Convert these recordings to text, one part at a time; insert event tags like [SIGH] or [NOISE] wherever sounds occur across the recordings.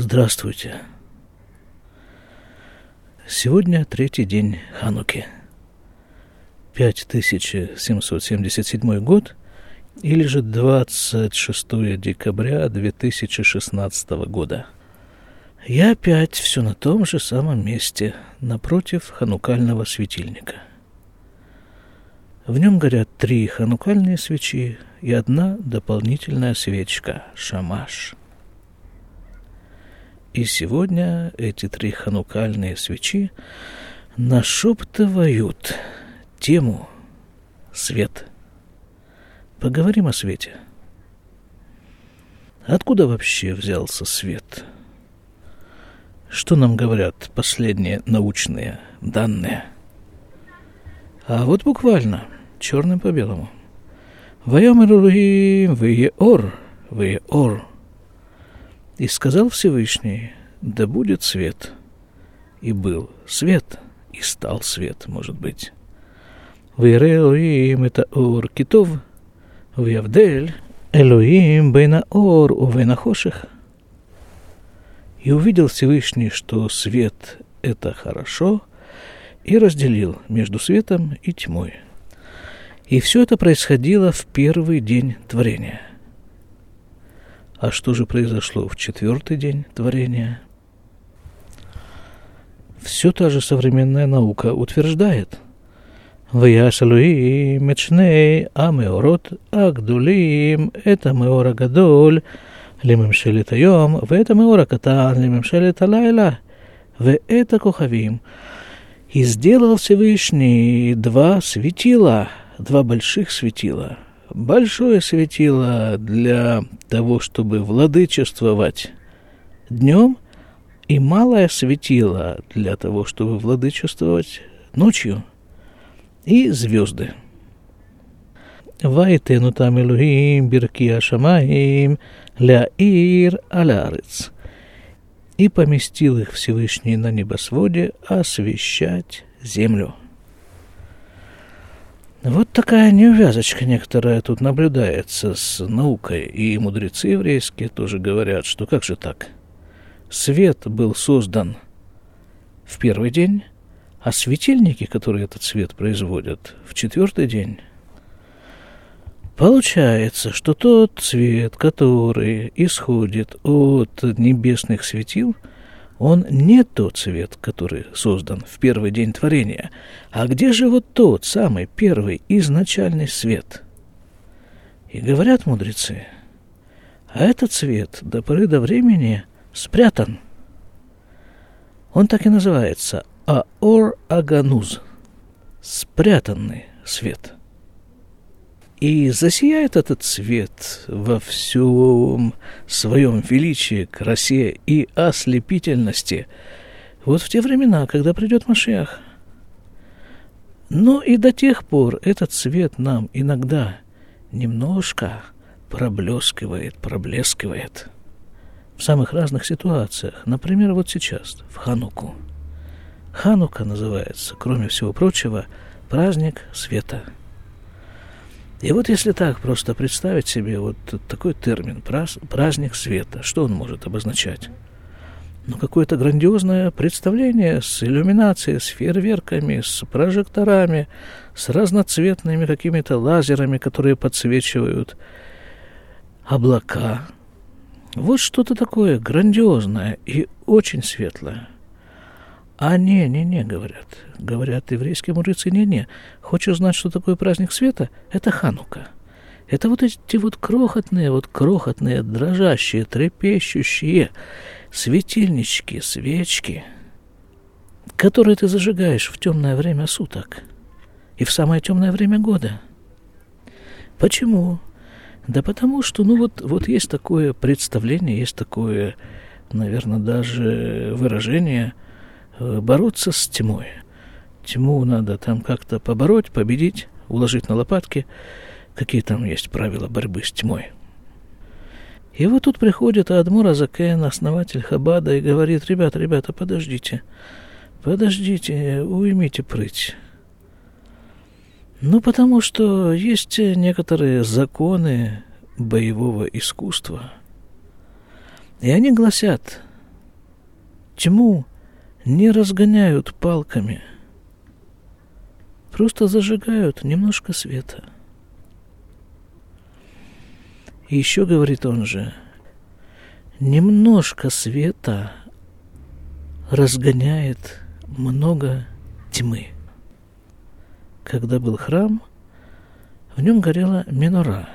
Здравствуйте. Сегодня третий день Хануки. 5777 год или же 26 декабря 2016 года. Я опять все на том же самом месте, напротив ханукального светильника. В нем горят три ханукальные свечи и одна дополнительная свечка – шамаш. И сегодня эти три ханукальные свечи нашептывают тему «Свет». Поговорим о свете. Откуда вообще взялся свет? Что нам говорят последние научные данные? А вот буквально – черным по белому. «Ваямер Элохим, Вееор, Вееор». И сказал Всевышний, да будет свет. И был свет, и стал свет, может быть. Веере Элохим это ор китов, Веявдель Элохим бейна ор увейна хоших. И увидел Всевышний, что свет – это хорошо, и разделил между светом и тьмой – и все это происходило в первый день творения. А что же произошло в четвертый день творения? Все та же современная наука утверждает. Виясалуи мечней амеорот агдулим это меора гадоль лимемшелет айом это меора катан лимемшелет алайла это кухавим. И сделал Всевышний два светила, два больших светила – Большое светило для того, чтобы владычествовать днем, и малое светило для того, чтобы владычествовать ночью, и звезды. Вайтену там Элухим бирки ашамаим ляир алярец. И поместил их Всевышний на небосводе освещать землю. Вот такая неувязочка некоторая тут наблюдается с наукой, и мудрецы еврейские тоже говорят, что как же так? Свет был создан в первый день, а светильники, которые этот свет производят, в четвертый день. Получается, что тот свет, который исходит от небесных светил – он не тот свет, который создан в первый день творения. А где же вот тот самый первый изначальный свет? И говорят мудрецы, а этот свет до поры до времени спрятан. Он так и называется Аор Агануз, спрятанный свет – и засияет этот свет во всем своем величии, красе и ослепительности вот в те времена, когда придет Машиах. Но и до тех пор этот свет нам иногда немножко проблескивает, проблескивает в самых разных ситуациях. Например, вот сейчас, в Хануку. Ханука называется, кроме всего прочего, праздник света – и вот если так просто представить себе вот такой термин «праздник света», что он может обозначать? Ну, какое-то грандиозное представление с иллюминацией, с фейерверками, с прожекторами, с разноцветными какими-то лазерами, которые подсвечивают облака. Вот что-то такое грандиозное и очень светлое – а не, не, не, говорят. Говорят еврейские мудрецы, не, не. Хочешь знать, что такое праздник света? Это Ханука. Это вот эти вот крохотные, вот крохотные, дрожащие, трепещущие светильнички, свечки, которые ты зажигаешь в темное время суток и в самое темное время года. Почему? Да потому что, ну вот, вот есть такое представление, есть такое, наверное, даже выражение – бороться с тьмой. Тьму надо там как-то побороть, победить, уложить на лопатки. Какие там есть правила борьбы с тьмой. И вот тут приходит Адмур Азакен, основатель Хабада, и говорит, ребята, ребята, подождите, подождите, уймите прыть. Ну, потому что есть некоторые законы боевого искусства. И они гласят, тьму не разгоняют палками, просто зажигают немножко света. И еще говорит он же, немножко света разгоняет много тьмы. Когда был храм, в нем горела минора,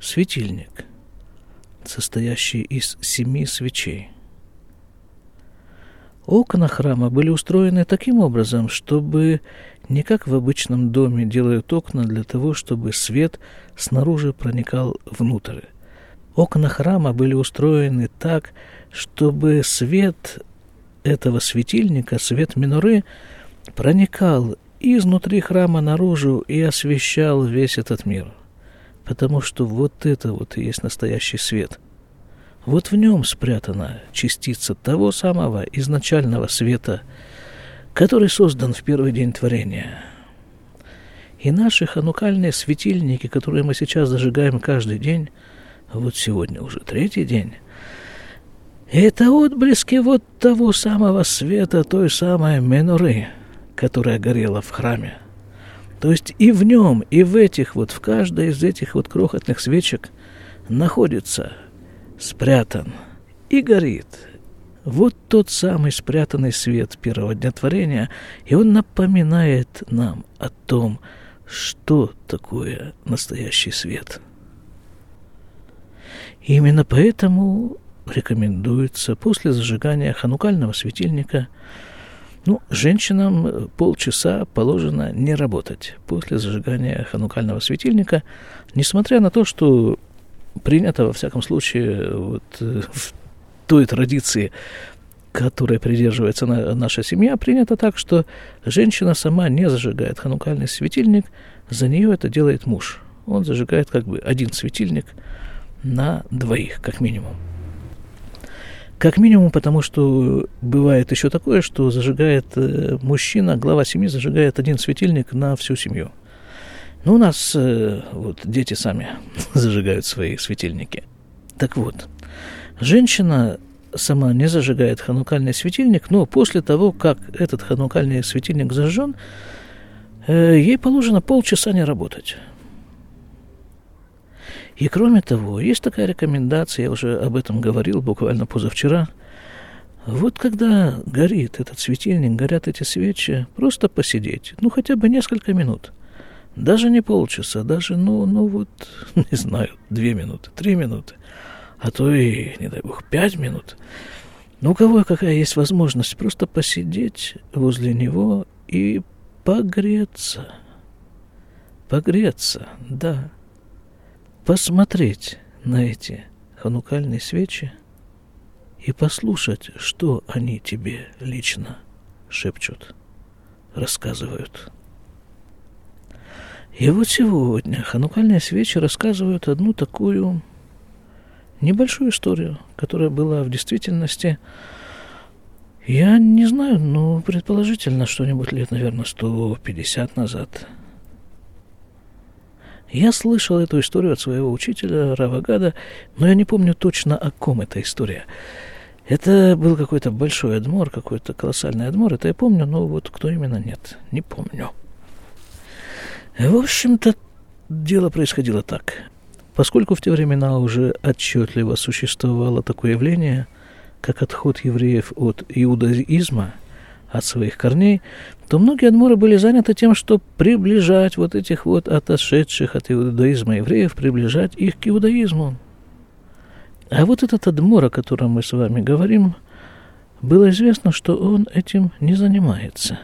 светильник, состоящий из семи свечей. Окна храма были устроены таким образом, чтобы не как в обычном доме делают окна для того, чтобы свет снаружи проникал внутрь. Окна храма были устроены так, чтобы свет этого светильника, свет миноры, проникал изнутри храма наружу и освещал весь этот мир. Потому что вот это вот и есть настоящий свет. Вот в нем спрятана частица того самого изначального света, который создан в первый день творения. И наши ханукальные светильники, которые мы сейчас зажигаем каждый день, вот сегодня уже третий день, это отблески вот того самого света, той самой менуры, которая горела в храме. То есть и в нем, и в этих вот, в каждой из этих вот крохотных свечек находится, спрятан и горит вот тот самый спрятанный свет первого дня творения, и он напоминает нам о том, что такое настоящий свет. И именно поэтому рекомендуется после зажигания ханукального светильника ну, женщинам полчаса положено не работать после зажигания ханукального светильника, несмотря на то, что принято, во всяком случае, вот, в той традиции, которой придерживается наша семья, принято так, что женщина сама не зажигает ханукальный светильник, за нее это делает муж. Он зажигает как бы один светильник на двоих, как минимум. Как минимум, потому что бывает еще такое, что зажигает э, мужчина, глава семьи зажигает один светильник на всю семью. Ну, у нас э, вот дети сами [LAUGHS] зажигают свои светильники. Так вот, Женщина сама не зажигает ханукальный светильник, но после того, как этот ханукальный светильник зажжен, э, ей положено полчаса не работать. И кроме того, есть такая рекомендация, я уже об этом говорил буквально позавчера. Вот когда горит этот светильник, горят эти свечи, просто посидеть, ну хотя бы несколько минут. Даже не полчаса, даже, ну, ну вот, [LAUGHS] не знаю, две минуты, три минуты а то и, не дай бог, пять минут. Но у кого какая есть возможность просто посидеть возле него и погреться. Погреться, да. Посмотреть на эти ханукальные свечи и послушать, что они тебе лично шепчут, рассказывают. И вот сегодня ханукальные свечи рассказывают одну такую небольшую историю, которая была в действительности, я не знаю, но предположительно что-нибудь лет, наверное, 150 назад. Я слышал эту историю от своего учителя Равагада, но я не помню точно, о ком эта история. Это был какой-то большой адмор, какой-то колоссальный адмор, это я помню, но вот кто именно нет, не помню. В общем-то, дело происходило так. Поскольку в те времена уже отчетливо существовало такое явление, как отход евреев от иудаизма, от своих корней, то многие адморы были заняты тем, чтобы приближать вот этих вот отошедших от иудаизма евреев, приближать их к иудаизму. А вот этот адмор, о котором мы с вами говорим, было известно, что он этим не занимается.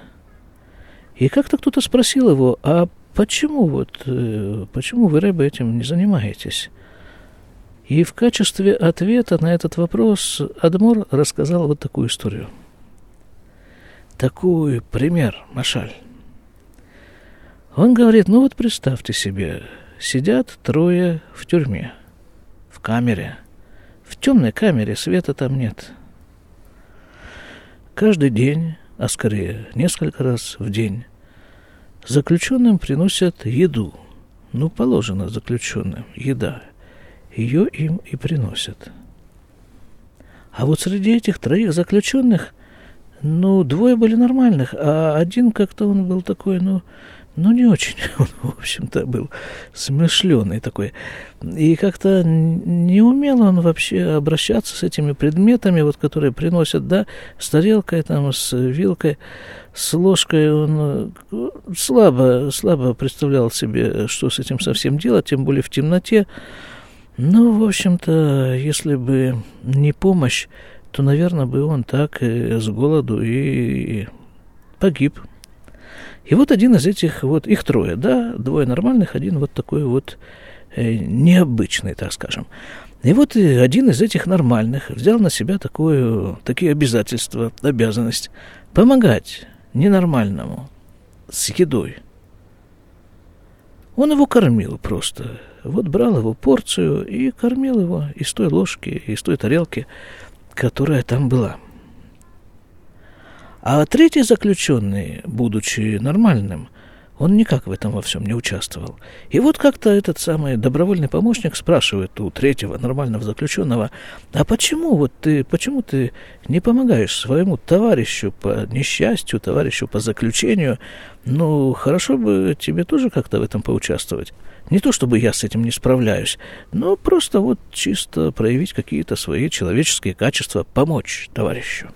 И как-то кто-то спросил его, а Почему вот, э, почему вы, Рэбе, этим не занимаетесь? И в качестве ответа на этот вопрос Адмор рассказал вот такую историю. Такой пример, Машаль. Он говорит, ну вот представьте себе, сидят трое в тюрьме, в камере. В темной камере света там нет. Каждый день, а скорее несколько раз в день, Заключенным приносят еду. Ну, положено заключенным еда. Ее им и приносят. А вот среди этих троих заключенных Ну, двое были нормальных, а один как-то он был такой, ну, ну, не очень. [LAUGHS] Он, в общем-то, был смышленый такой. И как-то не умел он вообще обращаться с этими предметами, вот, которые приносят, да, с тарелкой, там, с вилкой, с ложкой. Он э, слабо, слабо представлял себе, что с этим совсем делать, тем более в темноте. Ну, в общем-то, если бы не помощь, то, наверное, бы он так и с голоду и погиб. И вот один из этих, вот их трое, да, двое нормальных, один вот такой вот э, необычный, так скажем. И вот один из этих нормальных взял на себя такое, такие обязательства, обязанность помогать ненормальному с едой. Он его кормил просто. Вот брал его порцию и кормил его из той ложки, из той тарелки, которая там была. А третий заключенный, будучи нормальным, он никак в этом во всем не участвовал. И вот как-то этот самый добровольный помощник спрашивает у третьего нормального заключенного, а почему вот ты, почему ты не помогаешь своему товарищу по несчастью, товарищу по заключению? Ну, хорошо бы тебе тоже как-то в этом поучаствовать. Не то чтобы я с этим не справляюсь, но просто вот чисто проявить какие-то свои человеческие качества, помочь товарищу.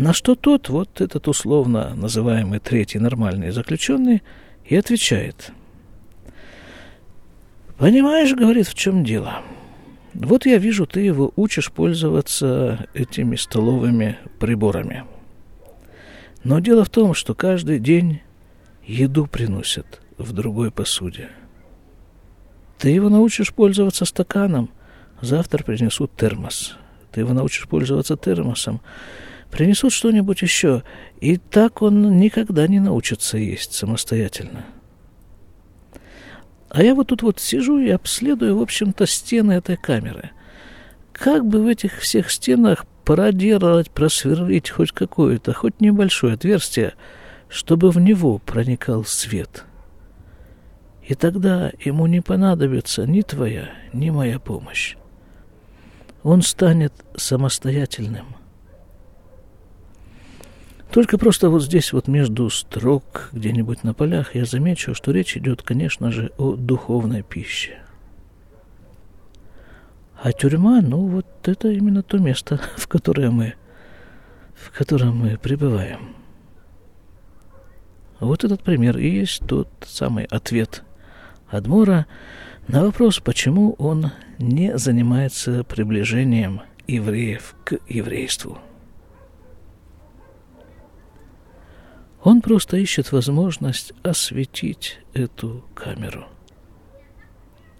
На что тот, вот этот условно называемый третий нормальный заключенный, и отвечает. «Понимаешь, — говорит, — в чем дело? Вот я вижу, ты его учишь пользоваться этими столовыми приборами. Но дело в том, что каждый день еду приносят в другой посуде. Ты его научишь пользоваться стаканом, завтра принесут термос. Ты его научишь пользоваться термосом, принесут что-нибудь еще, и так он никогда не научится есть самостоятельно. А я вот тут вот сижу и обследую, в общем-то, стены этой камеры. Как бы в этих всех стенах проделать, просверлить хоть какое-то, хоть небольшое отверстие, чтобы в него проникал свет. И тогда ему не понадобится ни твоя, ни моя помощь. Он станет самостоятельным. Только просто вот здесь вот между строк, где-нибудь на полях, я замечу, что речь идет, конечно же, о духовной пище. А тюрьма, ну вот это именно то место, [LAUGHS] в которое мы, в котором мы пребываем. Вот этот пример и есть тот самый ответ Адмура на вопрос, почему он не занимается приближением евреев к еврейству. Он просто ищет возможность осветить эту камеру.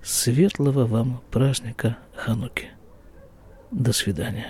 Светлого вам праздника Хануки. До свидания.